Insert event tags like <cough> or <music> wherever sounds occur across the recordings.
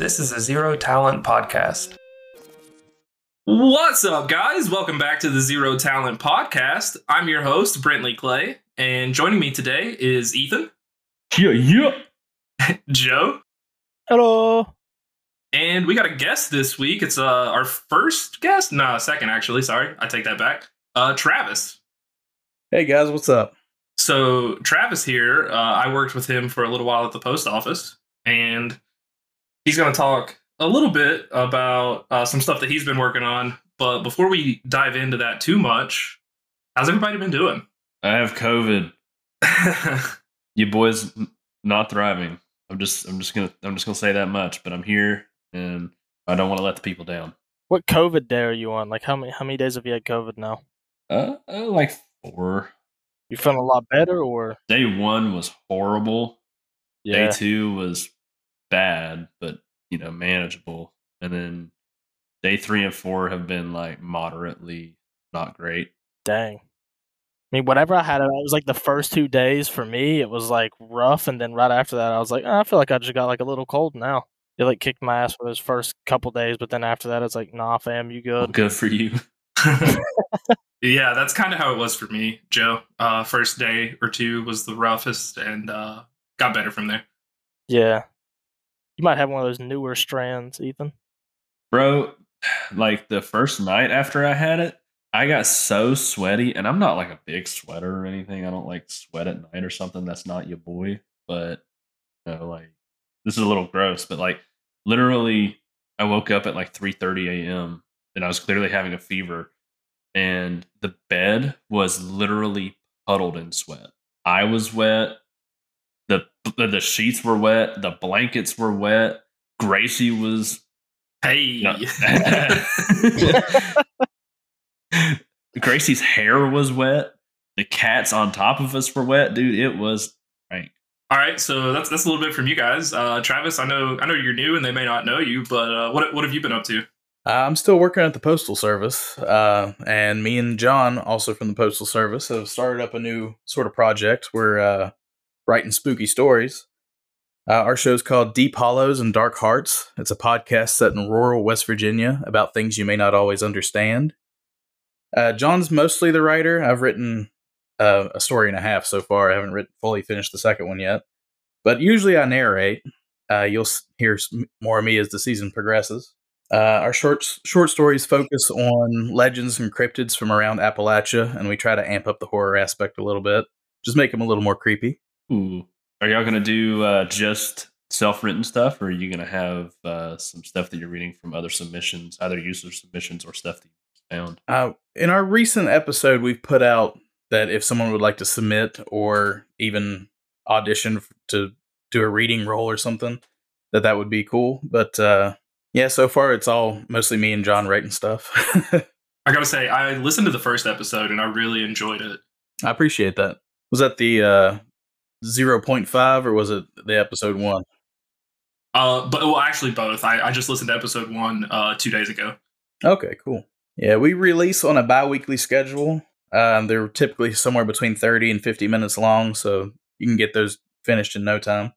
This is a Zero Talent podcast. What's up, guys? Welcome back to the Zero Talent Podcast. I'm your host, Brentley Clay, and joining me today is Ethan, Yeah, yeah. <laughs> Joe, Hello. and we got a guest this week. It's uh, our first guest? No, second, actually. Sorry, I take that back. Uh, Travis. Hey guys, what's up? So, Travis here, uh, I worked with him for a little while at the post office, and he's going to talk a little bit about uh, some stuff that he's been working on. But before we dive into that too much, how's everybody been doing? I have COVID. <laughs> You boys not thriving. I'm just I'm just gonna I'm just gonna say that much, but I'm here and I don't want to let the people down. What COVID day are you on? Like how many how many days have you had COVID now? Uh, uh like four. You feeling a lot better or Day one was horrible. yeah? Day two was bad, but you know, manageable. And then day three and four have been like moderately not great. Dang. I mean, whatever I had, it was like the first two days for me. It was like rough, and then right after that, I was like, "Ah, I feel like I just got like a little cold now. It like kicked my ass for those first couple days, but then after that, it's like, nah, fam, you good. Good for you. <laughs> yeah, that's kind of how it was for me, Joe. Uh, first day or two was the roughest, and uh, got better from there. Yeah. You might have one of those newer strands, Ethan. Bro, like the first night after I had it, I got so sweaty, and I'm not like a big sweater or anything. I don't like sweat at night or something. That's not your boy. But you know, like this is a little gross, but like literally, I woke up at like 3:30 a.m. and I was clearly having a fever, and the bed was literally puddled in sweat. I was wet. The The sheets were wet. The blankets were wet. Gracie was Hey, no. <laughs> <laughs> Gracie's hair was wet. The cats on top of us were wet, dude. It was rank. all right. So that's that's a little bit from you guys. Uh, Travis, I know I know you're new, and they may not know you, but uh, what what have you been up to? Uh, I'm still working at the Postal Service, uh, and me and John, also from the Postal Service, have started up a new sort of project. We're uh, writing spooky stories. Uh, our show's called Deep Hollows and Dark Hearts. It's a podcast set in rural West Virginia about things you may not always understand. Uh, John's mostly the writer. I've written uh, a story and a half so far. I haven't written, fully finished the second one yet. But usually I narrate. Uh, you'll hear more of me as the season progresses. Uh, our short short stories focus on legends and cryptids from around Appalachia, and we try to amp up the horror aspect a little bit, just make them a little more creepy. Ooh. Are y'all gonna do uh, just self-written stuff, or are you gonna have uh, some stuff that you're reading from other submissions, either user submissions or stuff that you found? Uh, in our recent episode, we've put out that if someone would like to submit or even audition to do a reading role or something, that that would be cool. But uh, yeah, so far it's all mostly me and John writing stuff. <laughs> I gotta say, I listened to the first episode, and I really enjoyed it. I appreciate that. Was that the uh, 0.5 or was it the episode one? Uh, but well, actually, both. I, I just listened to episode one uh, two days ago. Okay, cool. Yeah, we release on a bi weekly schedule. Um, they're typically somewhere between 30 and 50 minutes long, so you can get those finished in no time.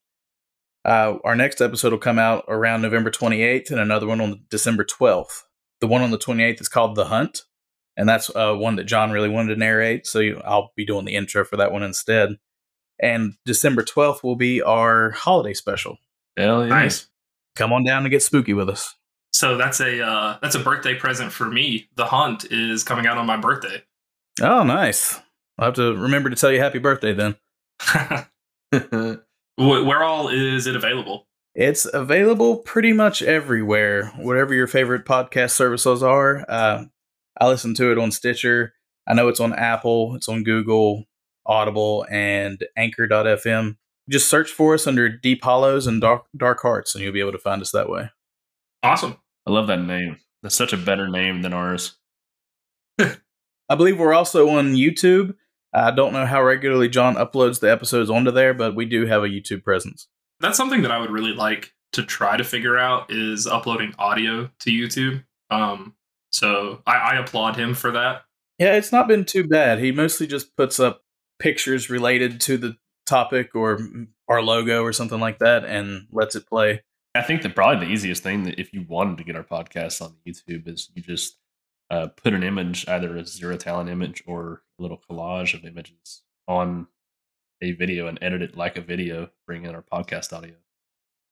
Uh, our next episode will come out around November 28th and another one on December 12th. The one on the 28th is called The Hunt, and that's uh, one that John really wanted to narrate, so you, I'll be doing the intro for that one instead. And December 12th will be our holiday special. Hell yeah! Nice. Come on down and get spooky with us. So that's a uh, that's a birthday present for me. The Hunt is coming out on my birthday. Oh, nice. I'll have to remember to tell you happy birthday then. <laughs> <laughs> Where all is it available? It's available pretty much everywhere, whatever your favorite podcast services are. Uh, I listen to it on Stitcher. I know it's on Apple, it's on Google, Audible, and Anchor.fm. Just search for us under Deep Hollows and Dark, Dark Hearts, and you'll be able to find us that way. Awesome. I love that name. That's such a better name than ours. <laughs> I believe we're also on YouTube. I don't know how regularly John uploads the episodes onto there, but we do have a YouTube presence. That's something that I would really like to try to figure out is uploading audio to YouTube. Um, so I, I applaud him for that. Yeah, it's not been too bad. He mostly just puts up pictures related to the topic or our logo or something like that and lets it play. I think that probably the easiest thing that if you wanted to get our podcast on YouTube is you just uh, put an image, either a zero talent image or a little collage of images on a video and edit it like a video, bring in our podcast audio.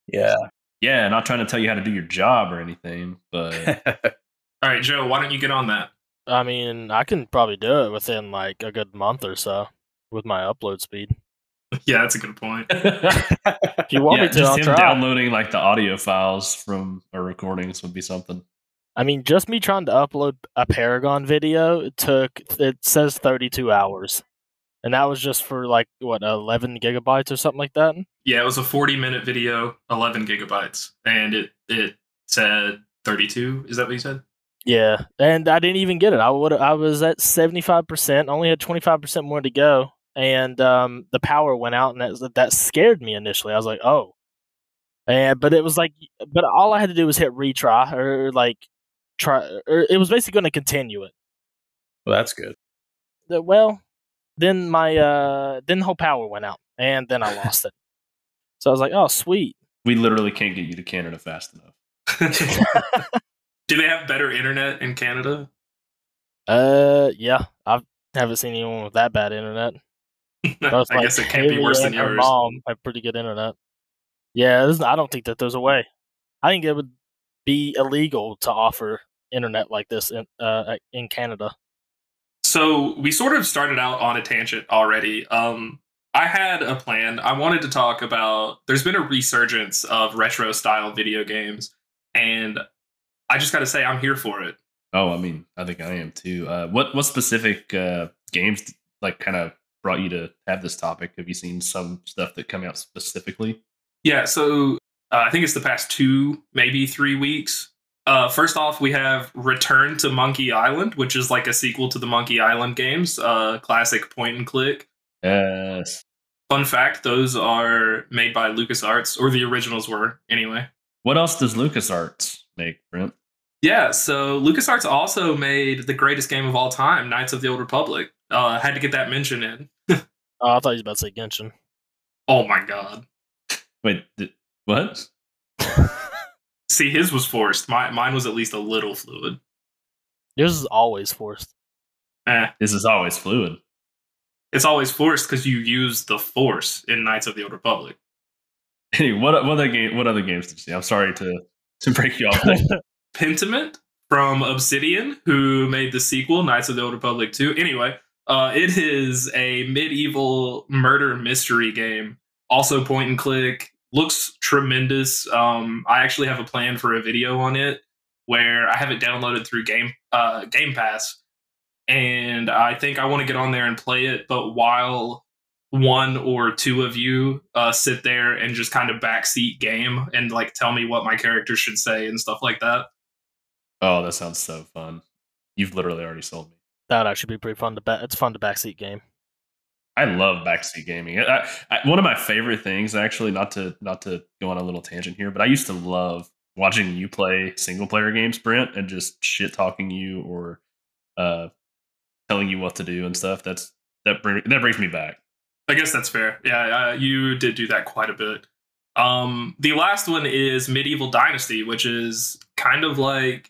Yeah. Yeah, not trying to tell you how to do your job or anything, but <laughs> All right, Joe, why don't you get on that? I mean, I can probably do it within like a good month or so with my upload speed. <laughs> Yeah, that's a good point. <laughs> If you want yeah, me to, just I'll him try. downloading like the audio files from our recordings would be something. I mean, just me trying to upload a Paragon video it took it says 32 hours, and that was just for like what 11 gigabytes or something like that. Yeah, it was a 40 minute video, 11 gigabytes, and it it said 32. Is that what you said? Yeah, and I didn't even get it. I would I was at 75 percent, only had 25 percent more to go, and um, the power went out, and that that scared me initially. I was like, oh, and but it was like, but all I had to do was hit retry or like try, or it was basically going to continue it. well, that's good. the- well, then my uh then the whole power went out and then I <laughs> lost it. So I was like, oh sweet. We literally can't get you to Canada fast enough. <laughs> Do they have better internet in Canada? Uh yeah, I haven't seen anyone with that bad internet. <laughs> I Both, like, guess it can't be worse than and her yours. Mom have pretty good internet. Yeah, there's- I don't think that there's a way. I think it would be illegal to offer internet like this in uh in Canada. So we sort of started out on a tangent already. Um, I had a plan. I wanted to talk about. There's been a resurgence of retro style video games, and I just got to say I'm here for it. Oh, I mean, I think I am too. Uh, what what specific uh, games like kind of brought you to have this topic? Have you seen some stuff that come out specifically? Yeah, so uh, I think it's the past two, maybe three weeks. Uh, first off, we have Return to Monkey Island, which is like a sequel to the Monkey Island games, uh, classic point and click. Yes. Fun fact: those are made by LucasArts, or the originals were anyway. What else does LucasArts make, Brent? Yeah, so LucasArts also made the greatest game of all time, Knights of the Old Republic. Uh, had to get that mention in. <laughs> Oh, I thought you was about to say Genshin. Oh my god! Wait, th- what? <laughs> See, his was forced. My, mine was at least a little fluid. Yours is always forced. Eh, This is always fluid. it's always forced because you use the Force in Knights of the Old Republic. <laughs> Anyway, what what other game? What other games did you see? I'm sorry to to break you off. there. Pentiment from Obsidian, who made the sequel, Knights of the Old Republic 2. Anyway, uh, it is a medieval murder mystery game, also point and click. Looks tremendous. Um, I actually have a plan for a video on it where I have it downloaded through Game uh, Game Pass, and I think I want to get on there and play it. But while one or two of you uh, sit there and just kind of backseat game and like tell me what my character should say and stuff like that. oh, that sounds so fun. You've literally already sold me. That would actually be pretty fun to bet. It's fun to backseat game. I love backseat gaming. I, I, one of my favorite things, actually, not to not to go on a little tangent here, but I used to love watching you play single player games, Brent, and just shit talking you or uh, telling you what to do and stuff. That's that bring, that brings me back. I guess that's fair. Yeah, uh, you did do that quite a bit. Um, the last one is Medieval Dynasty, which is kind of like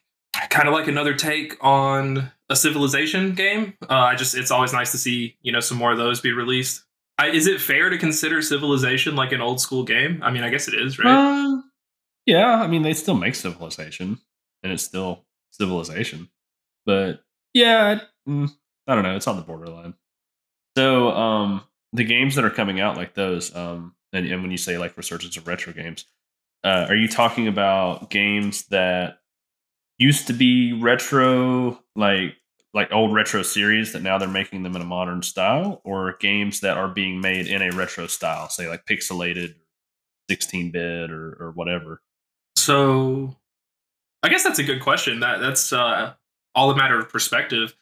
kind of like another take on a civilization game. Uh, I just it's always nice to see you know some more of those be released. I, is it fair to consider Civilization like an old school game? I mean, I guess it is, right? Uh, yeah, I mean they still make Civilization, and it's still Civilization, but yeah, mm, I don't know. It's on the borderline. So, um, the games that are coming out like those, um, and, and when you say like resurgence of retro games, uh, are you talking about games that used to be retro, like like old retro series that now they're making them in a modern style, or games that are being made in a retro style, say like pixelated, sixteen bit, or or whatever? So, I guess that's a good question. That that's uh, all a matter of perspective.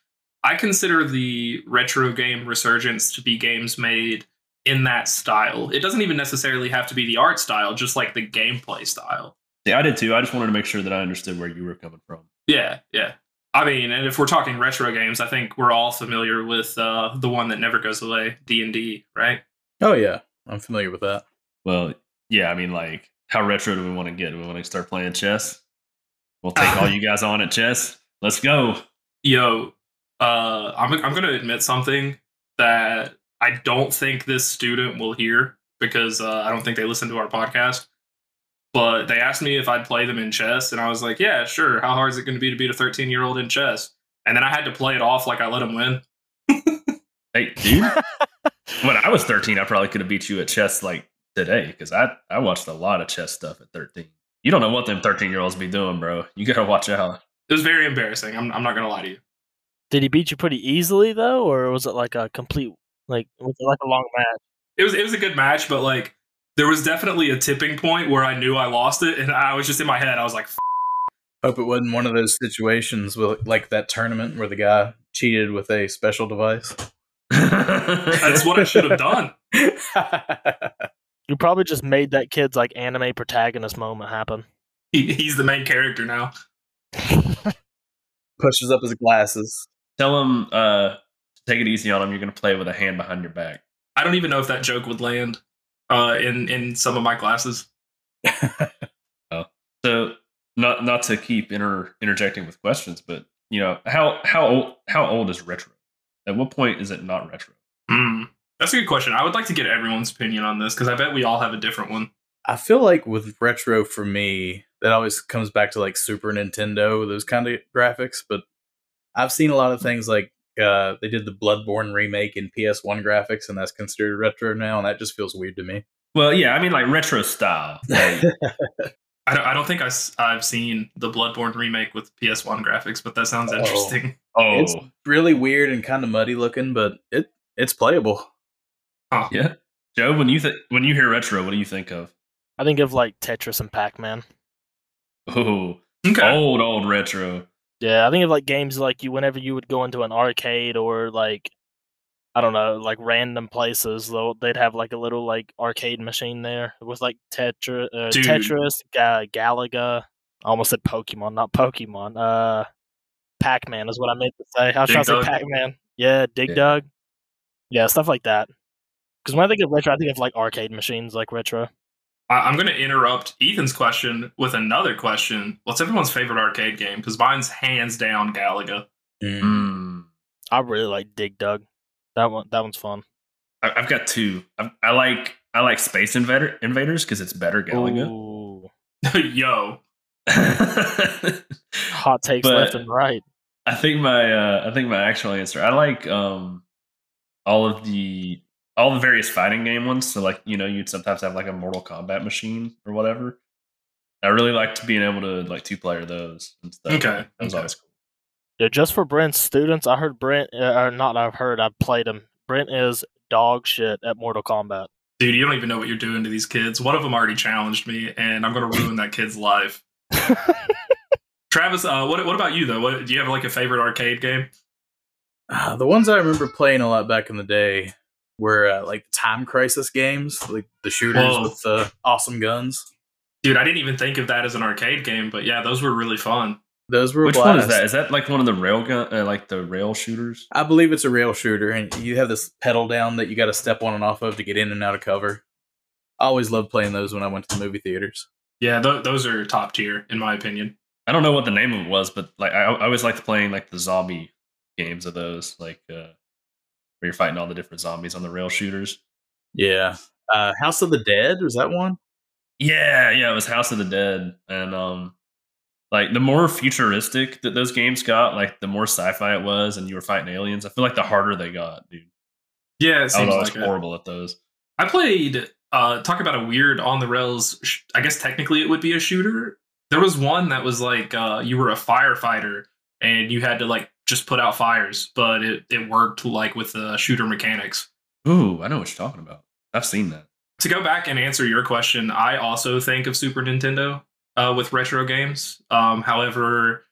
I consider the retro game resurgence to be games made in that style. It doesn't even necessarily have to be the art style, just like the gameplay style. Yeah, I did too. I just wanted to make sure that I understood where you were coming from. Yeah, yeah. I mean, and if we're talking retro games, I think we're all familiar with uh, the one that never goes away, D and D, right? Oh yeah, I'm familiar with that. Well, yeah, I mean, like how retro do we want to get? Do we want to start playing chess? We'll take all <laughs> you guys on at chess. Let's go. Yo, uh, I'm I'm gonna admit something that I don't think this student will hear because uh, I don't think they listen to our podcast. But they asked me if I'd play them in chess, and I was like, "Yeah, sure. How hard is it going to be to beat a 13 year old in chess?" And then I had to play it off like I let him win. <laughs> Hey, dude. when I was 13, I probably could have beat you at chess like today because I, I watched a lot of chess stuff at 13. You don't know what them 13 year olds be doing, bro. You got to watch out. It was very embarrassing. I'm I'm not gonna lie to you. Did he beat you pretty easily though, or was it like a complete like was it like a long match? It was it was a good match, but like there was definitely a tipping point where I knew I lost it, and I was just in my head. I was like, F- Hope it wasn't one of those situations with like that tournament where the guy cheated with a special device. <laughs> "That's what I should have done." You probably just made that kid's like anime protagonist moment happen. He, he's the main character now. <laughs> Pushes up his glasses. Tell him uh, take it easy on him. You're going to play with a hand behind your back. I don't even know if that joke would land uh, in in some of my classes. <laughs> oh. So not not to keep inter, interjecting with questions, but you know how how old how old is retro? At what point is it not retro? Hmm. That's a good question. I would like to get everyone's opinion on this because I bet we all have a different one. I feel like with retro for me, that always comes back to like Super Nintendo, those kind of graphics. But I've seen a lot of things like uh, they did the Bloodborne remake in PS1 graphics, and that's considered retro now, and that just feels weird to me. Well, yeah, I mean like retro style. <laughs> Like, I don't, I don't think I, have seen the Bloodborne remake with PS1 graphics, but that sounds Oh. interesting. oh, It's really weird and kind of muddy looking, but it it's playable. yeah. Joe, when you th- when you hear retro, what do you think of? I think of like Tetris and Pac Man. Oh, Okay. old old retro. Yeah, I think of like games like you whenever you would go into an arcade or like I don't know, like random places, though they'd have like a little like arcade machine there with like Tetra, uh, Dude. Tetris, Ga- Galaga. I almost said Pokemon, not Pokemon. Uh, Pac Man is what I meant to say. I was Dig trying to say Pac Man. Yeah, Dig Yeah. Dug. Yeah, stuff like that. Because when I think of retro, I think of like arcade machines, like retro. I, I'm going to interrupt Ethan's question with another question. What's everyone's favorite arcade game? Because mine's hands down Galaga. Mm. Mm. I really like Dig Dug. That one, that one's fun. I, I've got two. I, I like I like Space Invader Invaders because it's better Galaga. <laughs> Yo. <laughs> hot takes But- left and right. I think my uh, I think my actual answer. I like um all of the all the various fighting game ones. So like you know you'd sometimes have like a Mortal Kombat machine or whatever. I really liked being able to like two player those and stuff. Okay, that was okay. always cool. Yeah, just for Brent's students, I heard Brent, uh, or not I've heard, I've played him. Brent is dog shit at Mortal Kombat. Dude, you don't even know what you're doing to these kids. One of them already challenged me, and I'm going to ruin that kid's life. <laughs> Travis, uh, what, what about you, though? What, do you have like a favorite arcade game? Uh, the ones I remember playing a lot back in the day were uh, like the Time Crisis games, like the shooters Whoa. with the awesome guns. Dude, I didn't even think of that as an arcade game, but yeah, those were really fun. Those were a Which one is that? Is that like one of the rail gun, uh, like the rail shooters? I believe it's a rail shooter, and you have this pedal down that you got to step on and off of to get in and out of cover. I always loved playing those when I went to the movie theaters. Yeah, th- those are top tier, in my opinion. I don't know what the name of it was, but like I, I always liked playing like the zombie games of those, like uh, where you're fighting all the different zombies on the rail shooters. Yeah, uh, House of the Dead was that one? Yeah, yeah, it was House of the Dead, and um, like the more futuristic that those games got, like the more sci-fi it was, and you were fighting aliens. I feel like the harder they got, dude. Yeah, it I was seems always like it. horrible at those. I played uh talk about a weird on the rails sh- I guess technically it would be a shooter. There was one that was like uh you were a firefighter and you had to like just put out fires, but it it worked like with the shooter mechanics. Ooh, I know what you're talking about. I've seen that. To go back and answer your question, I also think of Super Nintendo uh with retro games. Um however,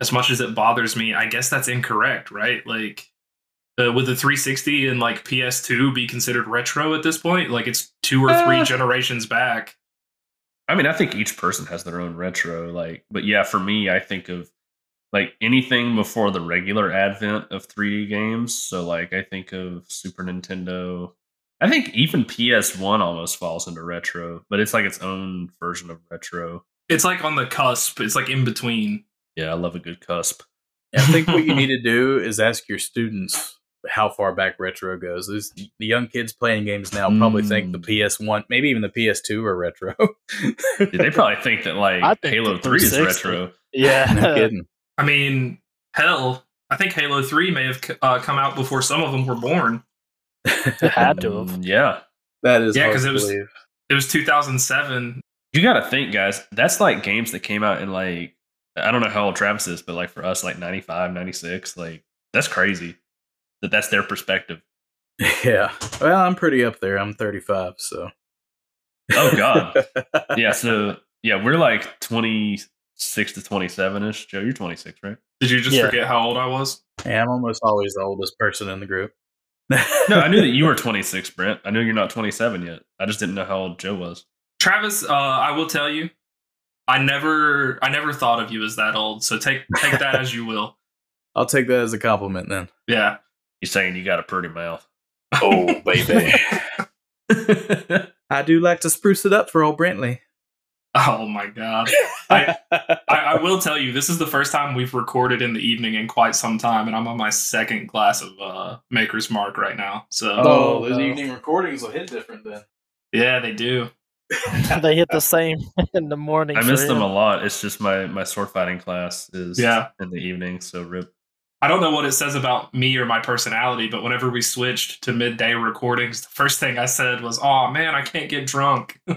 as much as it bothers me, I guess that's incorrect, right? Like uh, would the 360 and like PS2 be considered retro at this point? Like it's two or three Uh, generations back. I mean, I think each person has their own retro, like, but yeah, for me, I think of like anything before the regular advent of 3D games. So, like, I think of Super Nintendo. I think even PS1 almost falls into retro, but it's like its own version of retro. It's like on the cusp. It's like in between. Yeah, I love a good cusp. I think what you need to <laughs> do is ask your students how far back retro goes. These, the young kids playing games now probably think the mm. PS1, maybe even the PS2 are retro. Dude, they probably think that like think Halo 3 is retro. Yeah. <laughs> no kidding. I mean, hell, I think Halo Three may have uh, come out before some of them were born. It had to have. Mm, Yeah. That is Yeah, because it was- believe. It was 2007. You got to think, guys. That's like games that came out in like I don't know how old Travis is, but like for us, like 95, 96, like that's crazy. That that's their perspective. <laughs> Yeah. Well, I'm pretty up there. I'm 35, so. Oh God. <laughs> yeah. So yeah, we're like 26 to 27 ish. Joe, you're 26, right? Did you just Yeah. forget how old I was? Yeah, I'm almost always the oldest person in the group. <laughs> No, I knew that you were 26, Brent. I knew you're not 27 yet. I just didn't know how old Joe was. Travis, uh, I will tell you, I never, I never thought of you as that old. So take take that as you will. <laughs> I'll take that as a compliment then. Yeah. He's saying you got a pretty mouth. Oh, baby. <laughs> I do like to spruce it up for old Brantley. Oh my god. I, I, I will tell you, this is the first time we've recorded in the evening in quite some time, and I'm on my second glass of uh, Maker's Mark right now. So oh, those no. evening recordings will hit different then. yeah, they do. <laughs> they hit the same <laughs> in the morning. I miss them him. a lot. It's just my my sword fighting class is Yeah. in the evening, so rip. I don't know what it says about me or my personality, but whenever we switched to midday recordings, the first thing I said was, "Oh man, I can't get drunk." <laughs>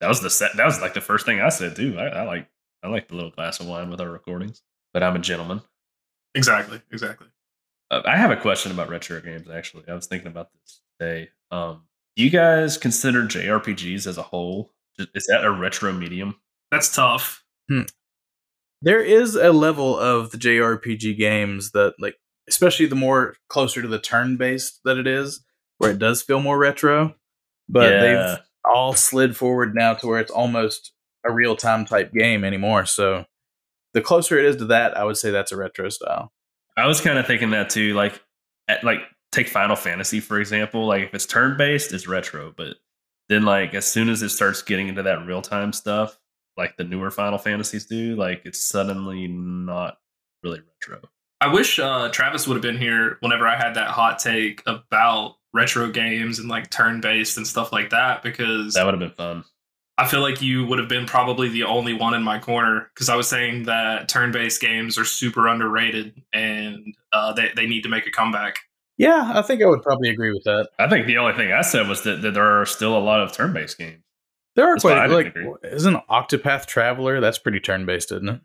That was the set. That was like the first thing I said too. I, I like I like the little glass of wine with our recordings, but I'm a gentleman. exactly, exactly. Uh, I have a question about retro games. Actually, I was thinking about this today. Um, do you guys consider JRPGs as a whole? Is that a retro medium? That's tough. There is a level of the JRPG games that, like, especially the more closer to the turn based that it is, where it does feel more retro. But Yeah. they've all slid forward now to where it's almost a real time type game anymore. So the closer it is to that, I would say that's a retro style. I was kind of thinking that too. Like, at, like take Final Fantasy for example. Like, if it's turn based, it's retro. But then, like, as soon as it starts getting into that real time stuff, like the newer Final Fantasies do, like, it's suddenly not really retro. I wish uh, Travis would have been here whenever I had that hot take about retro games and like turn based and stuff like that because That would have been fun. I feel like you would have been probably the only one in my corner because I was saying that turn based games are super underrated and uh, they, they need to make a comeback. Yeah, I think I would probably agree with that. I think the only thing I said was that, that there are still a lot of turn based games. There are That's quite didn't like agree. isn't Octopath Traveler that's pretty turn based, isn't it?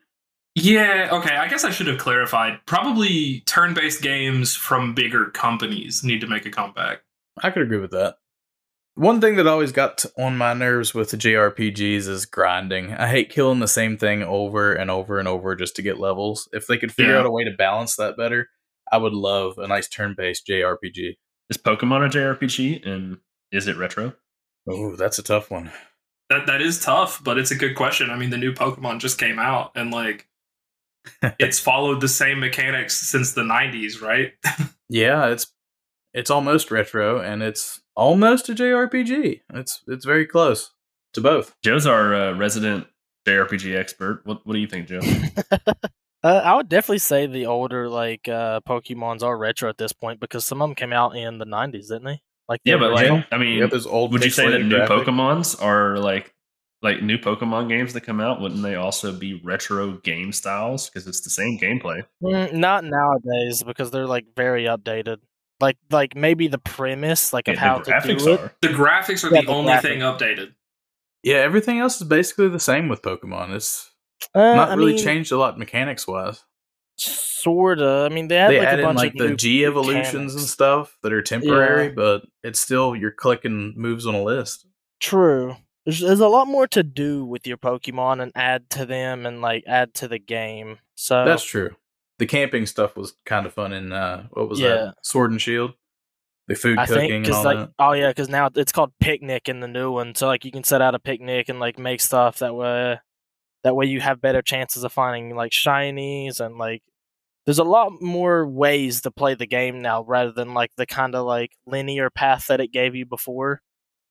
Yeah, okay. I guess I should have clarified. Probably turn based games from bigger companies need to make a comeback. I could agree with that. One thing that always got on my nerves with the JRPGs is grinding. I hate killing the same thing over and over and over just to get levels. If they could figure Yeah. out a way to balance that better, I would love a nice turn-based JRPG. Is Pokemon a JRPG and is it retro? Oh, that's a tough one. That that is tough, but it's a good question. I mean, the new Pokemon just came out and like it's followed the same mechanics since the 90s, right? <laughs> Yeah, it's it's almost retro and it's almost a JRPG. It's it's very close to both. Joe's our uh, resident JRPG expert. What What do you think, Joe? <laughs> Uh, I would definitely say the older like uh, Pokemon's are retro at this point because some of them came out in the '90s, didn't they? Like the yeah, but original. like, I mean, You old would you say that pixelated new graphic- Pokemons are like like new Pokemon games that come out? Wouldn't they also be retro game styles because it's the same gameplay? Mm, not nowadays because they're like very updated. Like like maybe the premise like of how the to graphics do it. are. The graphics are Yeah, the the only graphics. thing updated. Yeah, everything else is basically the same with Pokemon. It's Uh, not I really mean, changed a lot mechanics wise. Sorta. I mean, they had they like add a bunch like of the G evolutions and stuff that are temporary, Yeah. but it's still you're clicking moves on a list. True. There's, there's a lot more to do with your Pokemon and add to them and like add to the game. So That's true. The camping stuff was kind of fun in uh what was Yeah. that? Sword and Shield. The food I cooking think all like that. oh yeah, because now it's called picnic in the new one. So like you can set out a picnic and like make stuff that way. That way you have better chances of finding like shinies and like there's a lot more ways to play the game now rather than like the kind of like linear path that it gave you before.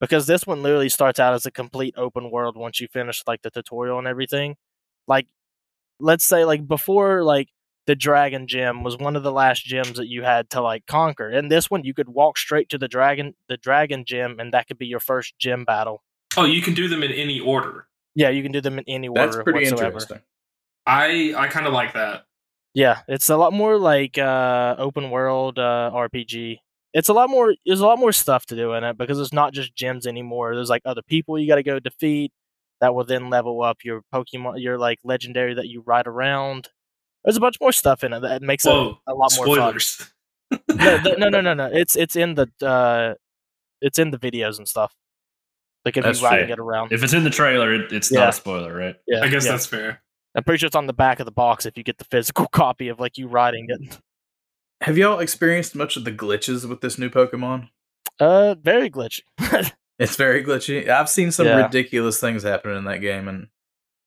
Because this one literally starts out as a complete open world once you finish like the tutorial and everything. Like let's say like before like the dragon gym was one of the last gyms that you had to like conquer. And this one you could walk straight to the dragon the dragon gym and that could be your first gym battle. Oh, you can do them in any order. Yeah, you can do them in any order That's pretty whatsoever. interesting. I I kind of like that. Yeah, it's a lot more like uh, open world uh, RPG. It's a lot more. There's a lot more stuff to do in it because it's not just gyms anymore. There's like other people you got to go defeat that will then level up your Pokemon, your like legendary that you ride around. There's a bunch more stuff in it that makes Whoa, it a lot more fun. spoilers. No, th- no, <laughs> no, no, no. It's it's in the uh, it's in the videos and stuff. Like if That's you riding fair. it around. If it's in the trailer, it, it's Yeah. not a spoiler, right? yeah, I guess yeah. that's fair. I'm pretty sure it's on the back of the box if you get the physical <laughs> copy of like you riding it. Have y'all experienced much of the glitches with this new Pokemon? Uh, very glitchy. <laughs> It's very glitchy. I've seen some Yeah. ridiculous things happen in that game, and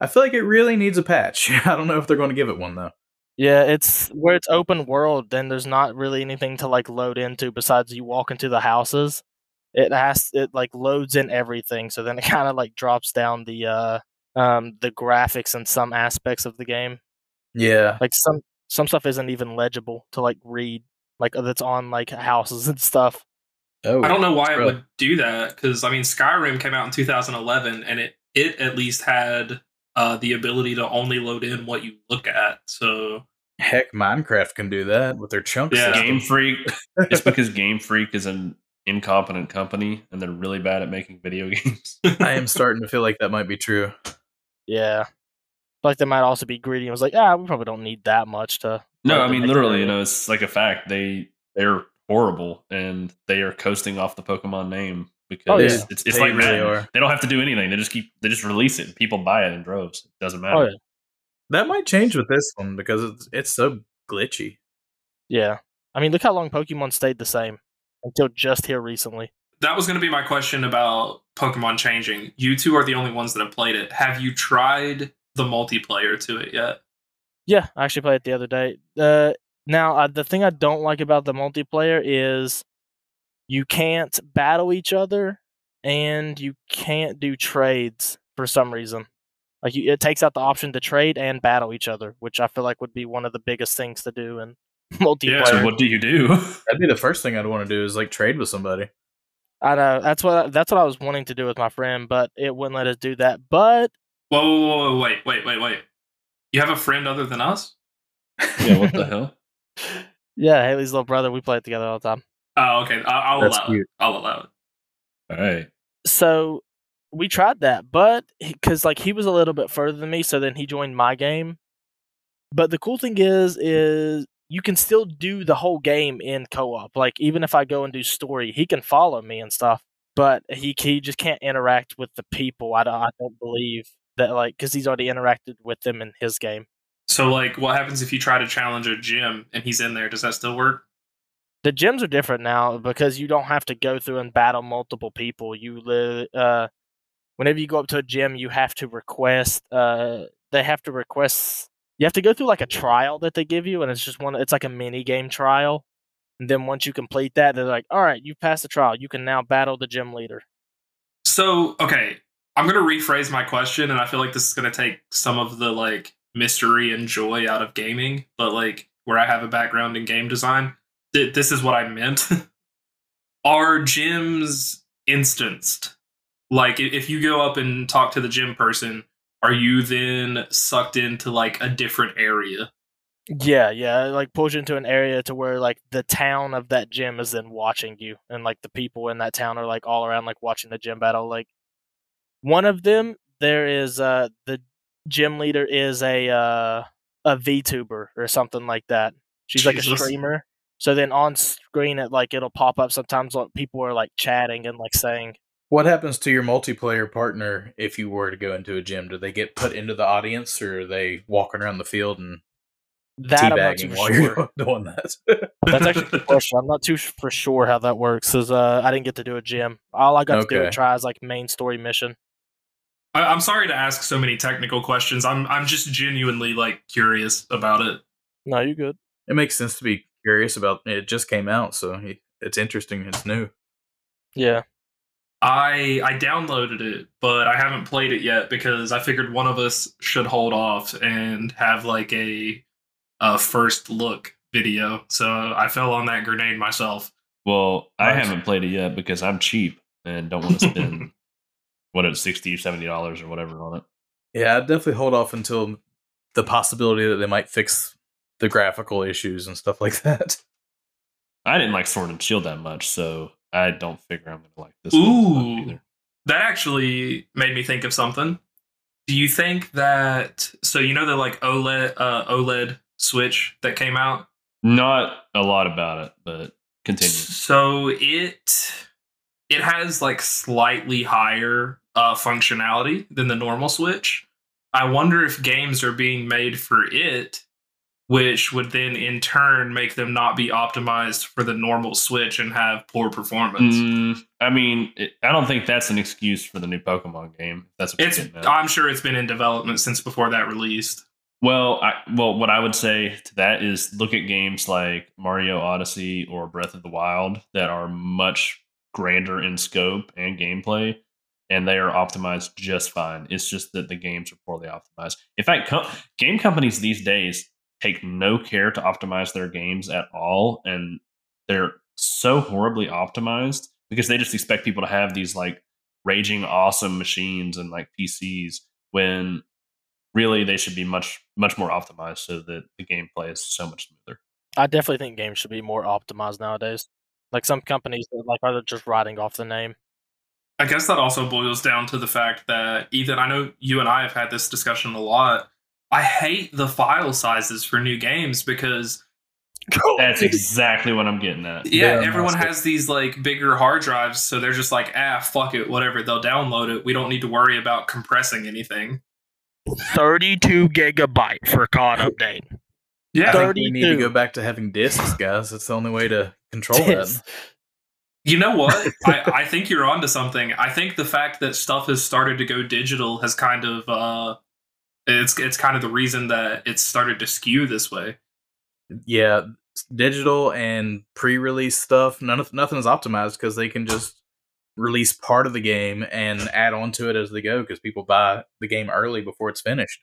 I feel like it really needs a patch. <laughs> I don't know if they're going to give it one though. Yeah, it's where it's open world, then there's not really anything to like load into besides you walk into the houses. It has it like loads in everything, so then it <laughs> kind of like drops down the uh um the graphics and some aspects of the game. Yeah, Like some some stuff isn't even legible to like read, like that's on like houses and stuff. Oh, I don't know why it would do that because I mean Skyrim came out in 2011 and it it at least had uh, the ability to only load in what you look at. So Heck, Minecraft can do that with their chunk Yeah. Game Freak. it's <laughs> because Game Freak is an incompetent company and they're really bad at making video <laughs> games. <laughs> I am starting to feel like that might be true. Yeah. Like they might also be greedy and was like, ah, we probably don't need that much to no, I mean literally, you know, it's like a fact. They they're horrible and they are coasting off the Pokemon name because Oh, yeah. it's, it's, it's like really Madden. are. They don't have to do anything. They just keep they just release it and people buy it in droves. It doesn't matter. Oh yeah. That might change with this one because it's it's so glitchy. Yeah. I mean look how long Pokemon stayed the same until just here recently. that was going to be my question about Pokemon changing. You two are the only ones that have played it. Have you tried the multiplayer to it yet? Yeah, I actually played it the other day. Uh, now, uh, the thing I don't like about the multiplayer is you can't battle each other and you can't do trades for some reason. Like you, it takes out the option to trade and battle each other, which I feel like would be one of the biggest things to do in <laughs> multiplayer. So what do you do? <laughs> That'd be the first thing I'd want to do is like trade with somebody. I know that's what that's what I was wanting to do with my friend, but it wouldn't let us do that. But Whoa, whoa, whoa, whoa, wait, wait, wait, wait. You have a friend other than us? yeah, what the hell? <laughs> yeah, Haley's little brother, we play it together all the time. Oh, okay. I- I'll allow cute. it. I'll allow it. All right. so we tried that, but because like he was a little bit further than me, so then he joined my game. But the cool thing is, is you can still do the whole game in co-op. Like even if I go and do story, he can follow me and stuff, but he he just can't interact with the people. I don't, I don't believe that like because he's already interacted with them in his game. So, like, what happens if you try to challenge a gym and he's in there? Does that still work? the gyms are different now because you don't have to go through and battle multiple people. You li- uh, whenever you go up to a gym, you have to request. Uh, they have to request. You have to go through like a trial that they give you, and it's just one. It's like a mini game trial. And then once you complete that, they're like, "All right, you passed the trial. You can now battle the gym leader." So, okay, I'm to rephrase my question, and I feel like this is to take some of the like mystery and joy out of gaming. But like, where I have a background in game design, th- this is what I meant. <laughs> Are gyms instanced? Like, if you go up and talk to the gym person, are you then sucked into like a different area? Yeah, yeah, it, like pulls you into an area to where like the town of that gym is then watching you, and like the people in that town are like all around like watching the gym battle. Like one of them, there is uh the gym leader is a uh a VTuber or something like that. She's like a Jesus. streamer. So then on screen, it like it'll pop up sometimes. Like people are like chatting and like saying, What happens to your multiplayer partner if you were to go into a gym? Do they get put into the audience, or are they walking around the field and "That I'm not too teabagging while sure." you're <laughs> doing that? That's actually a good <laughs> question. I'm not too for sure how that works because uh, I didn't get to do a gym. All I got to do Okay. try is like main story mission. I- I'm sorry to ask so many technical questions. I'm I'm just genuinely like curious about it. No, you good. it makes sense to be curious about. It just came out, so it's interesting. It's new. Yeah. I I downloaded it, but I haven't played it yet because I figured one of us should hold off and have like a a first look video. So I fell on that grenade myself. Well, I haven't played it yet because I'm cheap and don't want to spend <laughs> what it's sixty or seventy dollars or whatever on it. Yeah, I'd definitely hold off until the possibility that they might fix the graphical issues and stuff like <laughs> that. I didn't like Sword and Shield that much, so I don't figure I'm gonna like this one Ooh. either. That actually made me think of something. Do you think that so you know the like OLED uh, OLED Switch that came out? Not a lot about it, but continue. So it it has like slightly higher uh, functionality than the normal Switch. I wonder if games are being made for it, which would then in turn make them not be optimized for the normal Switch and have poor performance. Mm, I mean, it, I don't think that's an excuse for the new Pokemon game. That's It's. I'm sure it's been in development since before that released. Well, I, well, what I would say to that is look at games like Mario Odyssey or Breath of the Wild that are much grander in scope and gameplay, and they are optimized just fine. It's just that the games are poorly optimized. In fact, game companies these days take no care to optimize their games at all, and they're so horribly optimized because they just expect people to have these like raging awesome machines and like PCs when really they should be much much more optimized so that the gameplay is so much smoother. I definitely think games should be more optimized nowadays. Like some companies that like are they just writing off the name. I guess that also boils down to the fact that Ethan, I know you and I have had this discussion a lot. I hate the file sizes for new games because <laughs> That's <laughs> exactly what I'm getting at. yeah, Yeah, everyone has these like bigger hard drives, so they're just like, ah, fuck it, whatever. They'll download it. We don't need to worry about compressing anything. 32 gigabyte for COD update. I Yeah, think we need to go back to having discs, guys. That's the only way to control that. you know what? I, <laughs> I think you're onto something. I think the fact that stuff has started to go digital has kind of uh, it's it's kind of the reason that it's started to skew this way. Yeah, digital and pre-release stuff. None of nothing is optimized because they can just release part of the game and add on to it as they go because people buy the game early before it's finished.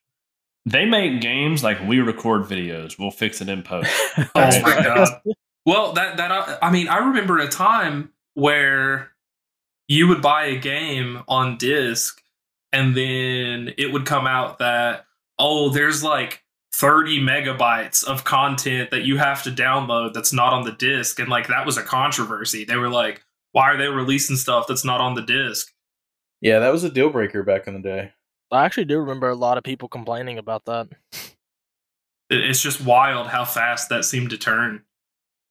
They make games like we record videos. We'll fix it in post. <laughs> Oh my god. Well, that that uh, I mean, I remember a time where you would buy a game on disc and then it would come out that oh, there's like 30 megabytes of content that you have to download that's not on the disc and like that was a controversy. They were like, why are they releasing stuff that's not on the disc? Yeah, that was a deal breaker back in the day. I actually do remember a lot of people complaining about that. It's just wild how fast that seemed to turn.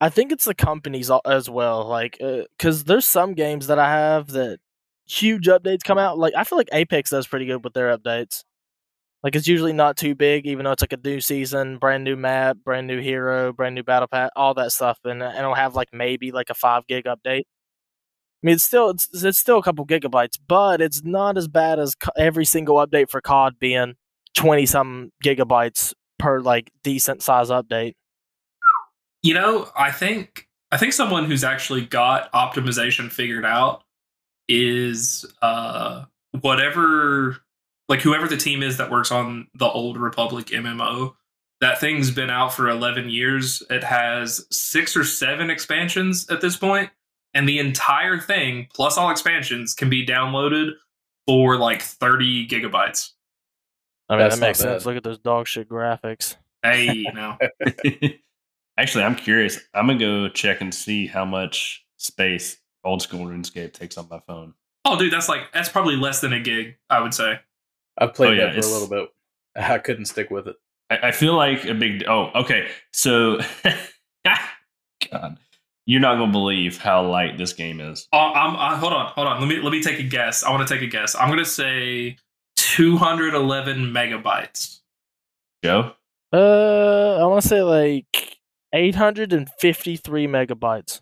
I think it's the companies as well, like uh, because there's some games that I have that huge updates come out. Like I feel like Apex does pretty good with their updates. Like it's usually not too big, even though it's like a new season, brand new map, brand new hero, brand new battle pass, all that stuff, and uh, and it'll have like maybe like a five gig update. I mean, it's still it's, it's still a couple gigabytes, but it's not as bad as every single update for COD being twenty some gigabytes per like decent size update. You know, I think I think someone who's actually got optimization figured out is uh whatever like whoever the team is that works on the old Republic MMO. That thing's been out for 11 years. It has 6 or 7 expansions at this point, and the entire thing plus all expansions can be downloaded for like 30 gigabytes. I mean, That's that makes sense. bad. Look at those dog shit graphics. Hey, you know. <laughs> Actually, I'm curious. I'm gonna go check and see how much space old school RuneScape takes on my phone. Oh dude, that's like that's probably less than a gig, I would say. I've played Oh, yeah, that for a little bit. <laughs> I couldn't stick with it. I, I feel like a big. Oh, okay. So, <laughs> God, you're not gonna believe how light this game is. Uh, I'm, uh, hold on, hold on. Let me let me take a guess. I want to take a guess. I'm gonna say 211 megabytes. Joe, Uh, I want to say like 853 megabytes.